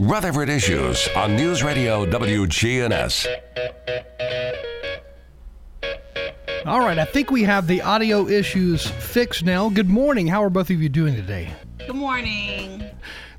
Rutherford Issues on News Radio WGNS. All right, I think we have the audio issues fixed now. Good morning. How are both of you doing today? Good morning.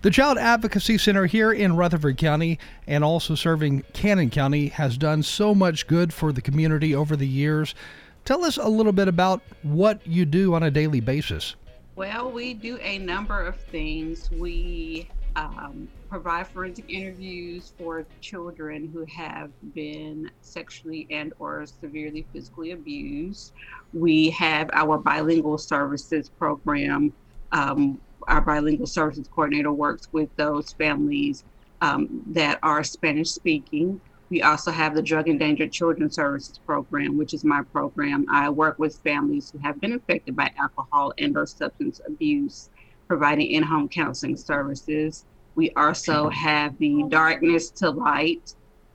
The Child Advocacy Center here in Rutherford County and also serving Cannon County has done so much good for the community over the years. Tell us a little bit about what you do on a daily basis. Well, we do a number of things. We um, provide forensic interviews for children who have been sexually and or severely physically abused. We have our bilingual services program. Um, our bilingual services coordinator works with those families um, that are Spanish speaking. We also have the Drug Endangered Children Services Program, which is my program. I work with families who have been affected by alcohol and or substance abuse, providing in-home counseling services. We also have the Darkness to Light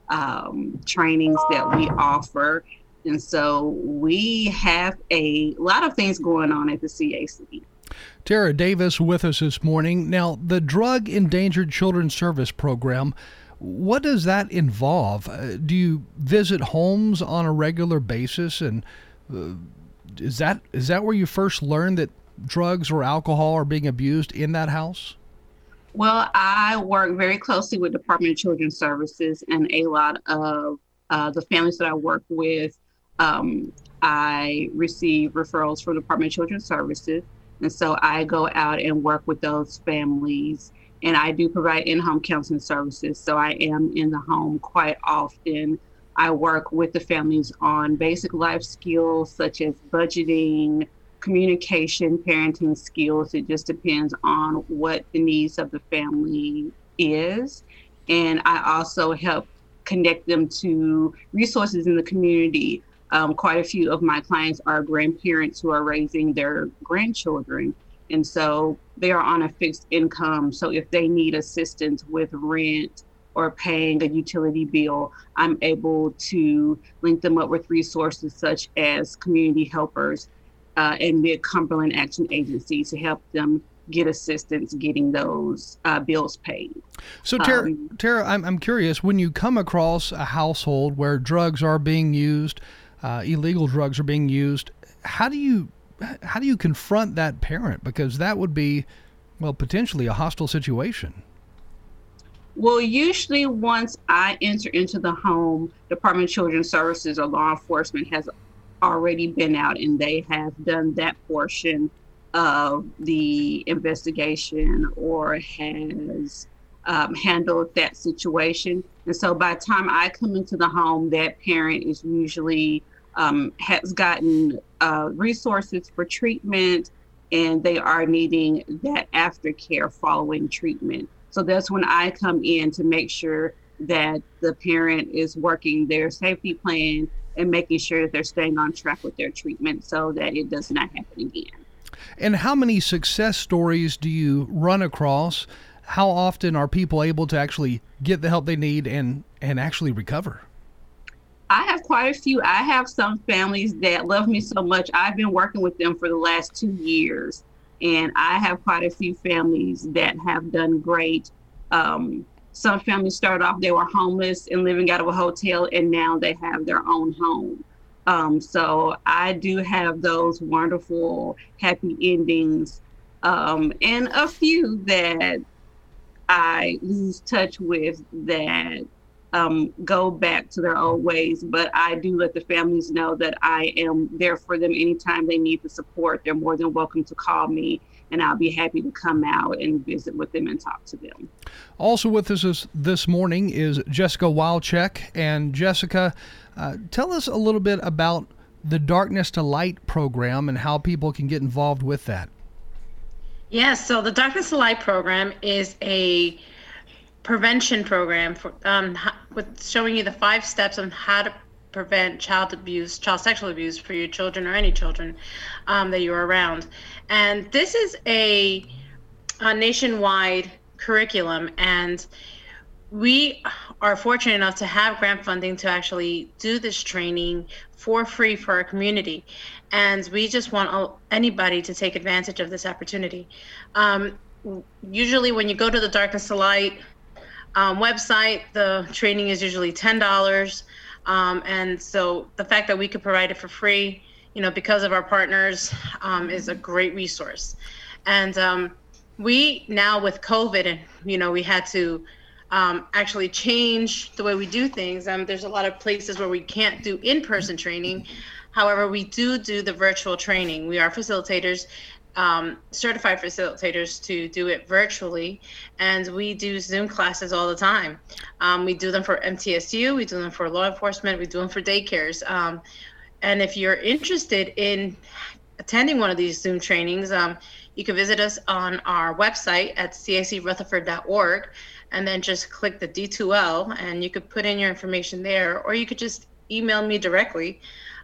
um, trainings that we offer. And so we have a lot of things going on at the CAC. Tara Davis with us this morning. Now, the Drug Endangered Children Service Program what does that involve? Uh, do you visit homes on a regular basis, and uh, is that is that where you first learned that drugs or alcohol are being abused in that house? Well, I work very closely with Department of Children's Services, and a lot of uh, the families that I work with, um, I receive referrals from Department of Children's Services, and so I go out and work with those families and I do provide in home counseling services. So I am in the home quite often. I work with the families on basic life skills such as budgeting, communication, parenting skills. It just depends on what the needs of the family is. And I also help connect them to resources in the community. Um, quite a few of my clients are grandparents who are raising their grandchildren. And so they are on a fixed income. So if they need assistance with rent or paying a utility bill, I'm able to link them up with resources such as community helpers uh, and Mid Cumberland Action Agency to help them get assistance getting those uh, bills paid. So, Tara, um, Tara I'm, I'm curious when you come across a household where drugs are being used, uh, illegal drugs are being used, how do you how do you confront that parent? Because that would be, well, potentially a hostile situation. Well, usually once I enter into the home, Department of Children's Services or law enforcement has already been out and they have done that portion of the investigation or has um, handled that situation. And so by the time I come into the home, that parent is usually um, has gotten uh, resources for treatment and they are needing that aftercare following treatment. So that's when I come in to make sure that the parent is working their safety plan and making sure that they're staying on track with their treatment so that it does not happen again. And how many success stories do you run across? How often are people able to actually get the help they need and, and actually recover? I have quite a few. I have some families that love me so much. I've been working with them for the last two years, and I have quite a few families that have done great. Um, some families started off, they were homeless and living out of a hotel, and now they have their own home. Um, so I do have those wonderful, happy endings, um, and a few that I lose touch with that um, go back to their old ways. But I do let the families know that I am there for them anytime they need the support. They're more than welcome to call me, and I'll be happy to come out and visit with them and talk to them. Also with us this morning is Jessica Wauchek. And Jessica, uh, tell us a little bit about the Darkness to Light program and how people can get involved with that. Yes, so the Darkness to Light program is a prevention program for um, with showing you the five steps on how to prevent child abuse, child sexual abuse for your children or any children um, that you're around. And this is a, a nationwide curriculum, and we are fortunate enough to have grant funding to actually do this training for free for our community. And we just want anybody to take advantage of this opportunity. Um, usually, when you go to the Darkness to Light um, website. The training is usually ten dollars, um, and so the fact that we could provide it for free, you know, because of our partners, um, is a great resource. And um, we now with COVID, and you know, we had to um, actually change the way we do things. Um, there's a lot of places where we can't do in-person training. However, we do do the virtual training. We are facilitators, um, certified facilitators to do it virtually, and we do Zoom classes all the time. Um, we do them for MTSU, we do them for law enforcement, we do them for daycares. Um, and if you're interested in attending one of these Zoom trainings, um, you can visit us on our website at cacrutherford.org and then just click the D2L and you could put in your information there, or you could just email me directly.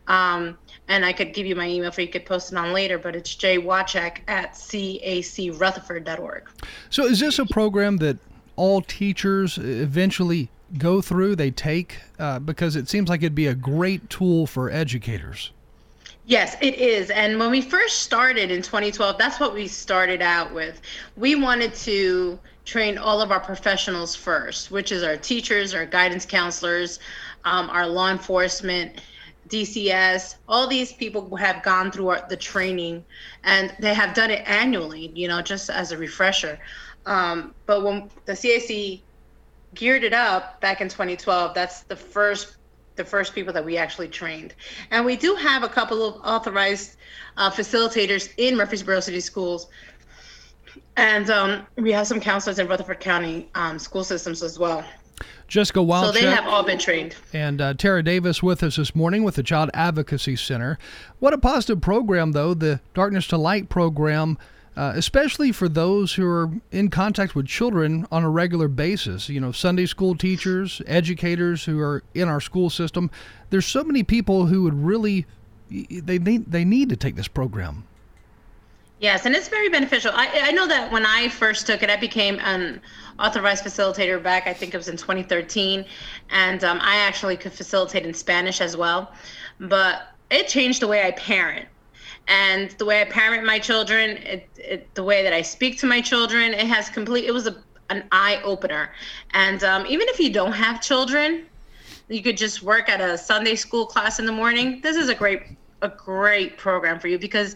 Um, and I could give you my email for you could post it on later, but it's jwauchek at cacrutherford.org. So is this a program that all teachers eventually go through, they take? Uh, because it seems like it'd be a great tool for educators. Yes, it is. And when we first started in 2012, that's what we started out with. We wanted to train all of our professionals first, which is our teachers, our guidance counselors, um, our law enforcement, DCS. All these people have gone through the training and they have done it annually, you know, just as a refresher. Um, but when the CAC geared it up back in 2012, that's the first the first people that we actually trained. And we do have a couple of authorized uh, facilitators in Murfreesboro City Schools. And um, we have some counselors in Rutherford County um, school systems as well. Jessica Wild. So they have all been trained. And uh, Tara Davis with us this morning with the Child Advocacy Center. What a positive program, though, the Darkness to Light program uh, especially for those who are in contact with children on a regular basis. You know, Sunday school teachers, educators who are in our school system. There's so many people who would really they need they need to take this program. Yes, and it's very beneficial. I, I know that when I first took it, I became an authorized facilitator back, I think it was in 2013. And um, I actually could facilitate in Spanish as well. But it changed the way I parent and the way I parent my children, it, it, the way that I speak to my children, it has complete. It was a, an eye opener, and um, even if you don't have children, you could just work at a Sunday school class in the morning. This is a great a great program for you because,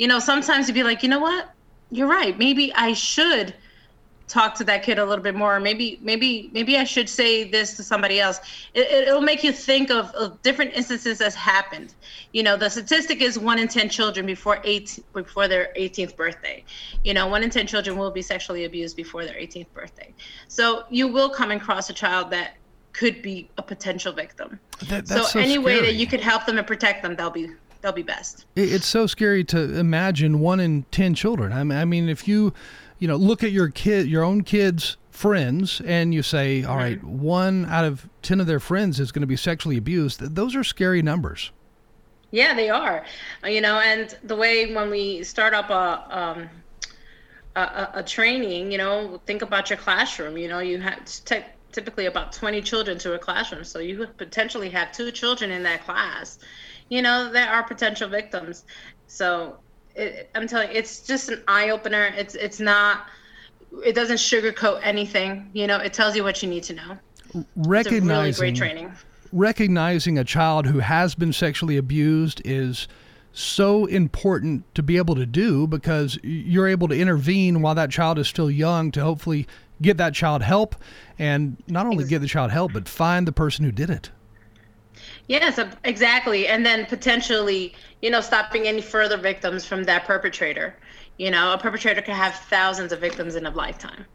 you know, sometimes you'd be like, you know what, you're right. Maybe I should talk to that kid a little bit more. Maybe maybe maybe i should say this to somebody else. It, will make you think of, of, different instances that's happened. You know the statistic is one in 10 children before eight before their 18th birthday. You know one in 10 children will be sexually abused before their 18th birthday. So you will come across a child that could be a potential victim. That, so, so, any scary. way that you could help them and protect them they'll be they'll be best it's so scary to imagine one in 10 children i mean, if you you know, look at your kid, your own kids' friends, and you say, all right, one out of 10 of their friends is going to be sexually abused. Those are scary numbers. Yeah, they are. You know, and the way when we start up a, um, a, a, training, you know, think about your classroom. You know, you have t- typically about 20 children to a classroom. So you potentially have two children in that class, you know, that are potential victims. So it, I'm telling you, it's just an eye opener. It's it's not. It doesn't sugarcoat anything. You know, it tells you what you need to know. Recognizing really great training. Recognizing a child who has been sexually abused is so important to be able to do because you're able to intervene while that child is still young to hopefully get that child help and not only get the child help but find the person who did it. Yes, exactly. And then potentially, you know, stopping any further victims from that perpetrator. You know, a perpetrator can have thousands of victims in a lifetime.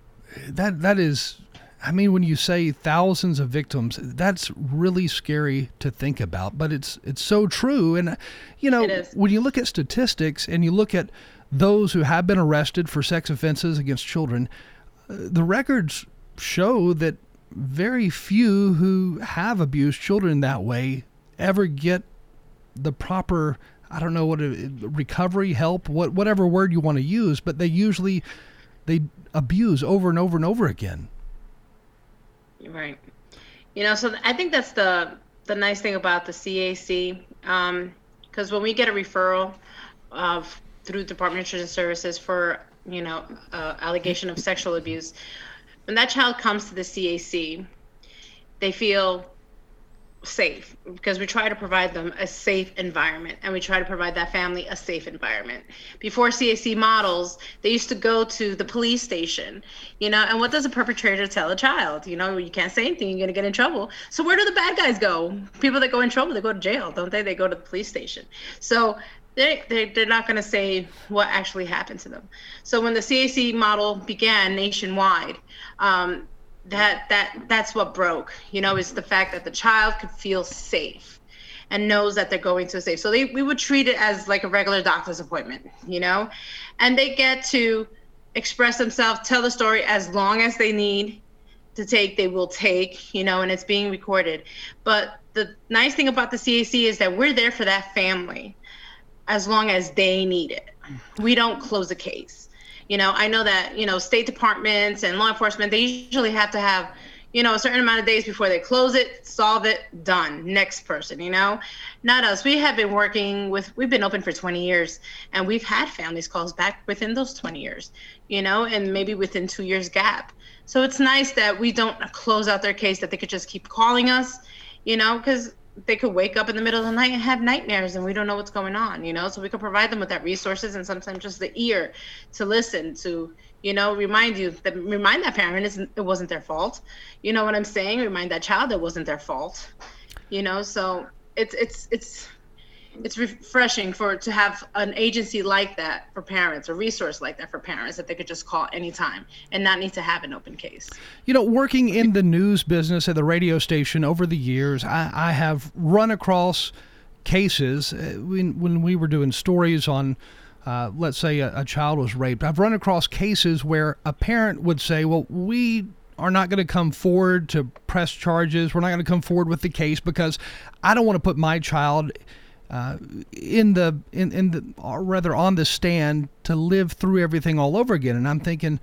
That that is I mean when you say thousands of victims, that's really scary to think about, but it's it's so true and you know, when you look at statistics and you look at those who have been arrested for sex offenses against children, uh, the records show that very few who have abused children that way ever get the proper I don't know what recovery help what whatever word you want to use but they usually they abuse over and over and over again. Right. You know so I think that's the the nice thing about the CAC because um, when we get a referral of through Department of Children's Services for you know uh, allegation of sexual abuse when that child comes to the CAC, they feel safe because we try to provide them a safe environment and we try to provide that family a safe environment. Before CAC models, they used to go to the police station, you know, and what does a perpetrator tell a child? You know, you can't say anything, you're going to get in trouble. So where do the bad guys go? People that go in trouble, they go to jail, don't they? They go to the police station. So they, they, they're not going to say what actually happened to them. So when the CAC model began nationwide, um, that that that's what broke you know is the fact that the child could feel safe and knows that they're going to a safe so they, we would treat it as like a regular doctor's appointment you know? And they get to express themselves tell the story as long as they need to take they will take you know and it's being recorded. But the nice thing about the cac is that we're there for that family as long as they need it we don't close a case you know, I know that, you know, state departments and law enforcement, they usually have to have, you know, a certain amount of days before they close it, solve it, done. Next person, you know? Not us. We have been working with, we've been open for 20 years and we've had families calls back within those 20 years, you know, and maybe within two years gap. So it's nice that we don't close out their case, that they could just keep calling us, you know, because they could wake up in the middle of the night and have nightmares and we don't know what's going on you know? So we can provide them with that resources and sometimes just the ear to listen to you know remind you that remind that parent it wasn't their fault. You know what i'm saying? Remind that child it wasn't their fault you know? So it's it's it's it's refreshing for to have an agency like that for parents, a resource like that for parents that they could just call anytime and not need to have an open case. You know, working in the news business at the radio station over the years, I, I have run across cases uh, when when we were doing stories on. Uh, let's say a, a child was raped. I've run across cases where a parent would say, "Well, we are not going to come forward to press charges. We're not going to come forward with the case because I don't want to put my child uh, in the in, in the or rather on the stand to live through everything all over again. And i'm thinking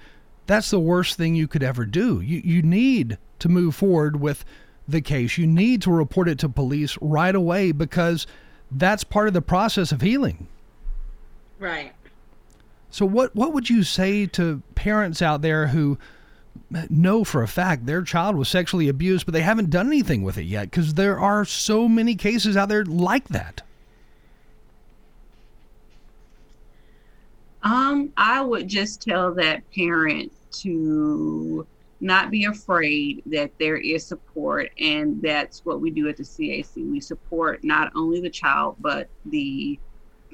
that's the worst thing you could ever do. You you need to move forward with the case. You need to report it to police right away because that's part of the process of healing. Right. So what what would you say to parents out there who know for a fact their child was sexually abused but they haven't done anything with it yet? Because there are so many cases out there like that Um, I would just tell that parent to not be afraid that there is support, and that's what we do at the CAC. We support not only the child, but the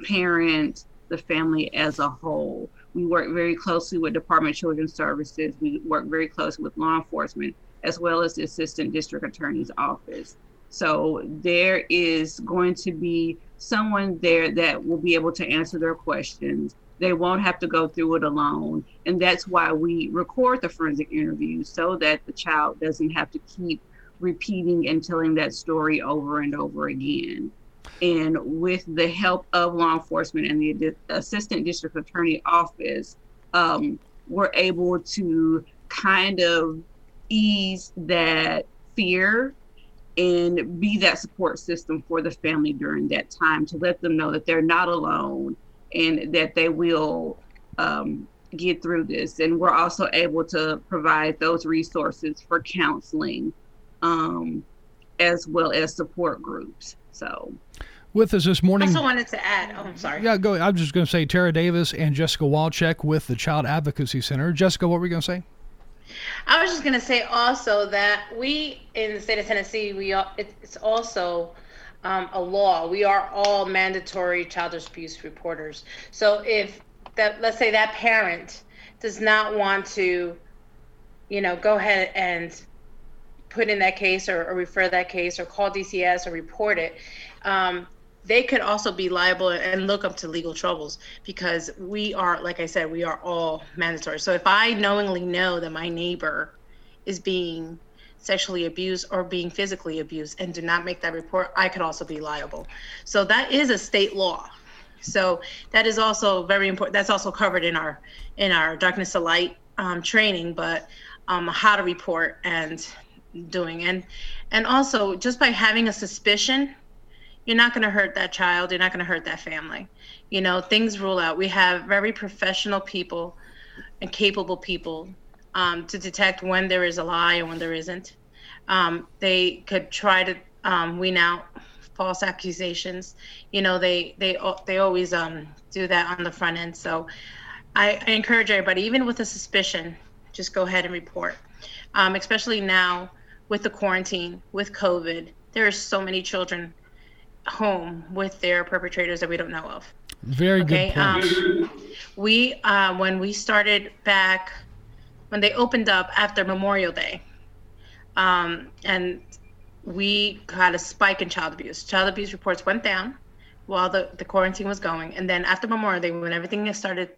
parent, the family as a whole. We work very closely with Department of Children's Services. We work very closely with law enforcement, as well as the Assistant District Attorney's Office. So there is going to be someone there that will be able to answer their questions they won't have to go through it alone. And that's why we record the forensic interview so that the child doesn't have to keep repeating and telling that story over and over again. And with the help of law enforcement and the assistant district attorney office, um, we're able to kind of ease that fear and be that support system for the family during that time to let them know that they're not alone and that they will um, get through this. And we're also able to provide those resources for counseling um, as well as support groups. So. With us this morning. I also wanted to add. Oh, I'm sorry. Yeah, go. I'm just going to say Tara Davis and Jessica Wauchek with the Child Advocacy Center. Jessica, what were you going to say? I was just going to say also that we in the state of Tennessee, we it's also um, a law. We are all mandatory child abuse reporters. So if that, let's say that parent does not want to, you know, go ahead and put in that case or, or refer that case or call DCS or report it, um, they could also be liable and look up to legal troubles because we are, like I said, we are all mandatory. So if I knowingly know that my neighbor is being sexually abused or being physically abused and do not make that report, I could also be liable. So that is a state law. So that is also very important. That's also covered in our in our darkness to light um, training, but um, how to report and doing and and also just by having a suspicion, you're not going to hurt that child. You're not going to hurt that family. You know, things rule out. We have very professional people and capable people um, to detect when there is a lie and when there isn't. Um, they could try to um, wean out false accusations. You know, they they they always um, do that on the front end. So I, I encourage everybody, even with a suspicion, just go ahead and report. Um, especially now with the quarantine, with COVID, there are so many children home with their perpetrators that we don't know of. Very okay? good point. Um, we uh, when we started back when they opened up after Memorial Day, um, and we had a spike in child abuse. Child abuse reports went down while the, the quarantine was going, and then after Memorial Day, when everything started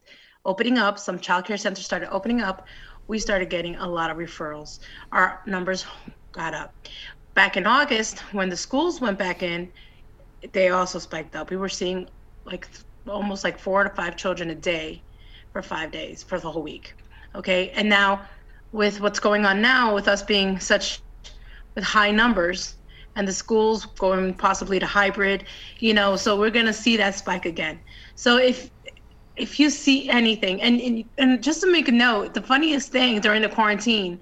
opening up, some child care centers started opening up. We started getting a lot of referrals. Our numbers got up. Back in August, when the schools went back in, they also spiked up. We were seeing like almost like four to five children a day for five days for the whole week. Okay. And now with what's going on now, with us being such with high numbers and the schools going possibly to hybrid, you know, so we're going to see that spike again. So if, if you see anything and, and and just to make a note the funniest thing during the quarantine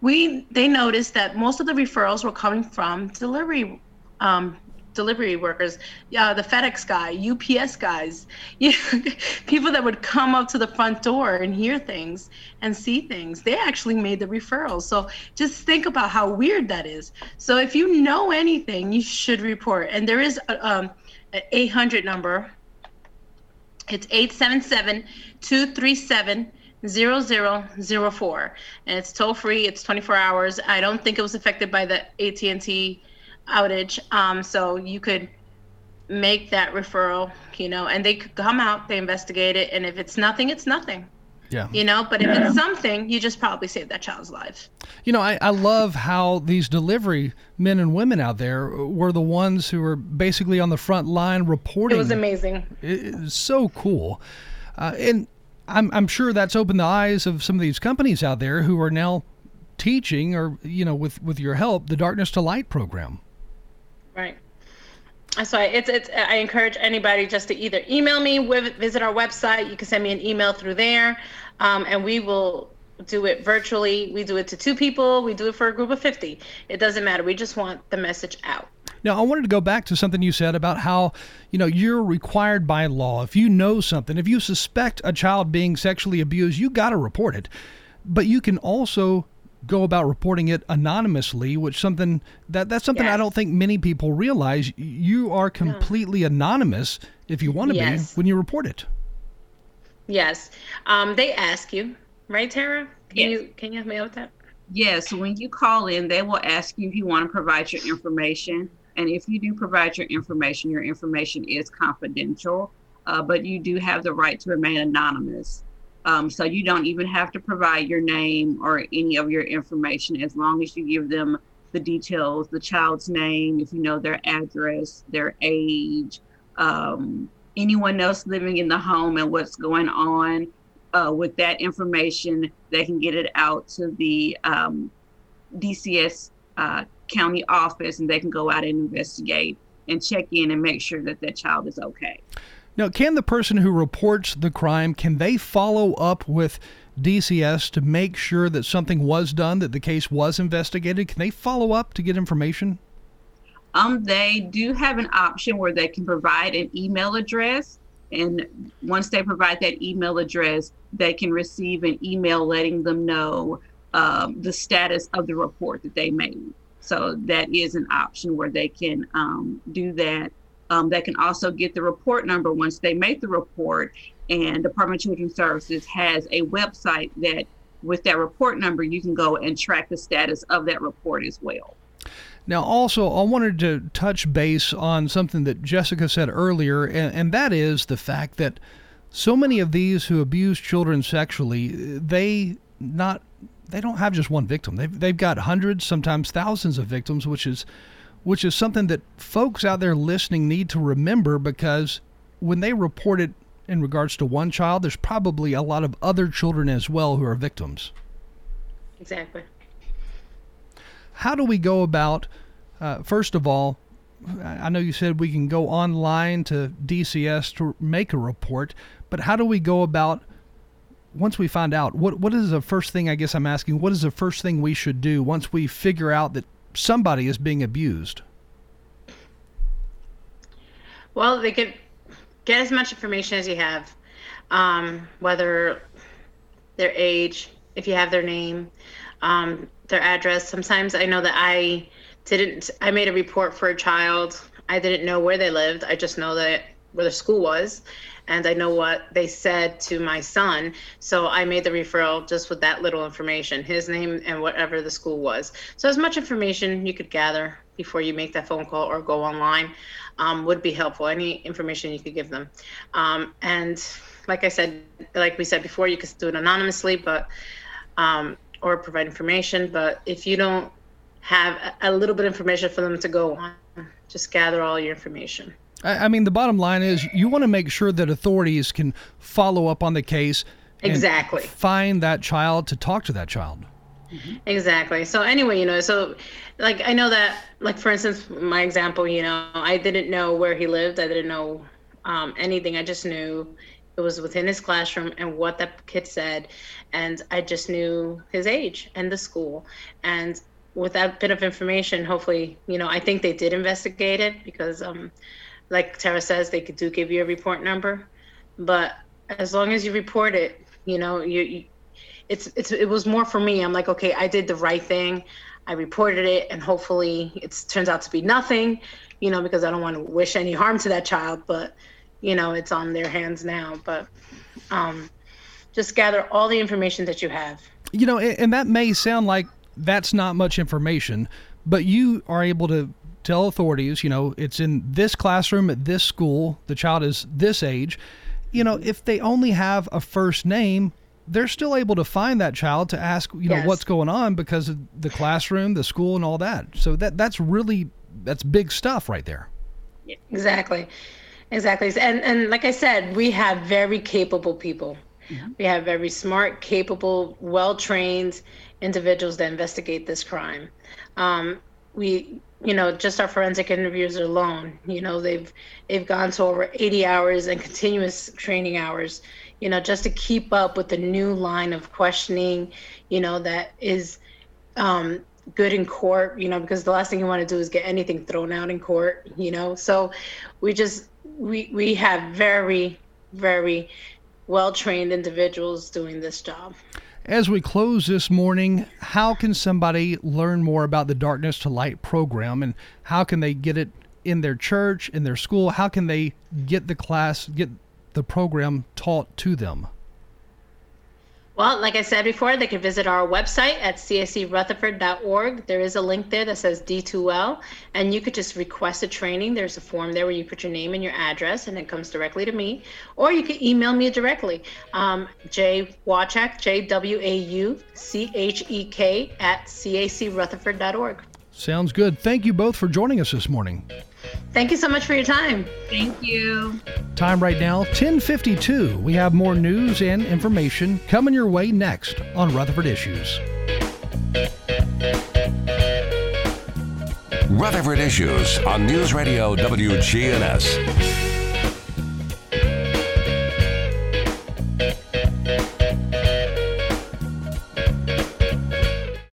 we they noticed that most of the referrals were coming from delivery um, delivery workers, yeah, the FedEx guy, UPS guys, you know, people that would come up to the front door and hear things and see things. They actually made the referrals. So just think about how weird that is. So if you know anything, you should report. And there is a, um, an 800 number. It's 877 237 0004 and it's toll free it's 24 hours i don't think it was affected by the at&t outage. Um, so you could make that referral, you know, and they could come out, they investigate it, and if it's nothing, it's nothing. Yeah. You know, but if yeah. it's something, you just probably save that child's life. You know, I, I love how these delivery men and women out there were the ones who were basically on the front line reporting. It was amazing. It, it was so cool. Uh, and I'm, I'm sure that's opened the eyes of some of these companies out there who are now teaching or, you know, with, with your help, the Darkness to Light program. So it's it's I encourage anybody just to either email me, visit our website. You can send me an email through there, um, and we will do it virtually. We do it to two people. We do it for a group of fifty. It doesn't matter. We just want the message out. Now, I wanted to go back to something you said about how, you know, you're required by law. If you know something, if you suspect a child being sexually abused, you got to report it. But you can also go about reporting it anonymously, which something that that's something yes. I don't think many people realize. You are completely no. anonymous if you want to yes. be when you report it. Yes, um, they ask you, right, Tara? Can yes. you can you help me out with that? Yes, when you call in, they will ask you if you want to provide your information, and if you do provide your information, your information is confidential, uh, but you do have the right to remain anonymous. Um, so you don't even have to provide your name or any of your information as long as you give them the details, the child's name, if you know their address, their age, um, anyone else living in the home and what's going on. Uh, with that information, they can get it out to the um, DCS uh, county office and they can go out and investigate and check in and make sure that that child is okay. Now, can the person who reports the crime can they follow up with DCS to make sure that something was done, that the case was investigated? Can they follow up to get information? Um, they do have an option where they can provide an email address, and once they provide that email address, they can receive an email letting them know um, the status of the report that they made. So that is an option where they can um, do that um, they can also get the report number once they make the report. And Department of Children's Services has a website that, with that report number, you can go and track the status of that report as well. Now, also, I wanted to touch base on something that Jessica said earlier, and, and that is the fact that so many of these who abuse children sexually, they not they don't have just one victim. They've they've got hundreds, sometimes thousands of victims, which is which is something that folks out there listening need to remember because when they report it in regards to one child, there's probably a lot of other children as well who are victims. Exactly. How do we go about, uh, first of all, I know you said we can go online to DCS to make a report, but how do we go about once we find out, what what is the first thing? I guess I'm asking, what is the first thing we should do once we figure out that somebody is being abused? Well, they could get as much information as you have, um, whether their age, if you have their name, um, their address. Sometimes I know that I didn't. I made a report for a child. I didn't know where they lived. I just know that where the school was, and I know what they said to my son. So I made the referral just with that little information, his name and whatever the school was. So as much information you could gather before you make that phone call or go online um, would be helpful. Any information you could give them, um, and like I said, like we said before, you could do it anonymously, but um, or provide information. But if you don't have a little bit of information for them to go on, just gather all your information. I mean, the bottom line is you want to make sure that authorities can follow up on the case. Exactly. Find that child to talk to that child. Mm-hmm. Exactly. So anyway, you know, so like I know that, like for instance, my example, you know, I didn't know where he lived. I didn't know um, anything. I just knew it was within his classroom and what that kid said, and I just knew his age and the school. And with that bit of information, hopefully, you know, I think they did investigate it because um, like Tara says, they could do give you a report number, but as long as you report it, you know, you, you it's it's it was more for me. I'm like, okay, I did the right thing. I reported it, and hopefully, it turns out to be nothing. You know, because I don't want to wish any harm to that child, but you know, it's on their hands now. But um, just gather all the information that you have. You know, and that may sound like that's not much information, but you are able to tell authorities, you know, it's in this classroom at this school, the child is this age. You know, if they only have a first name, they're still able to find that child to ask, you know, yes. what's going on because of the classroom, the school and all that. So that that's really that's big stuff right there. Exactly. Exactly. And and like I said, we have very capable people. Mm-hmm. We have very smart, capable, well-trained individuals that investigate this crime. Um, we you know just our forensic interviews alone you know they've they've gone to over 80 hours and continuous training hours you know just to keep up with the new line of questioning you know that is um, good in court you know because the last thing you want to do is get anything thrown out in court you know? So we just we we have very very well trained individuals doing this job as we close this morning, how can somebody learn more about the Darkness to Light program and how can they get it in their church, in their school? How can they get the class, get the program taught to them? Well, like I said before, they can visit our website at cacrutherford.org. There is a link there that says D2L, and you could just request a training. There's a form there where you put your name and your address, and it comes directly to me. Or you can email me directly, um, J Wauchek, J W A U C H E K, at cacrutherford.org. Sounds good. Thank you both for joining us this morning. Thank you so much for your time. Thank you. Time right now, 1052. We have more news and information coming your way next on Rutherford Issues. Rutherford Issues on News Radio WGNS.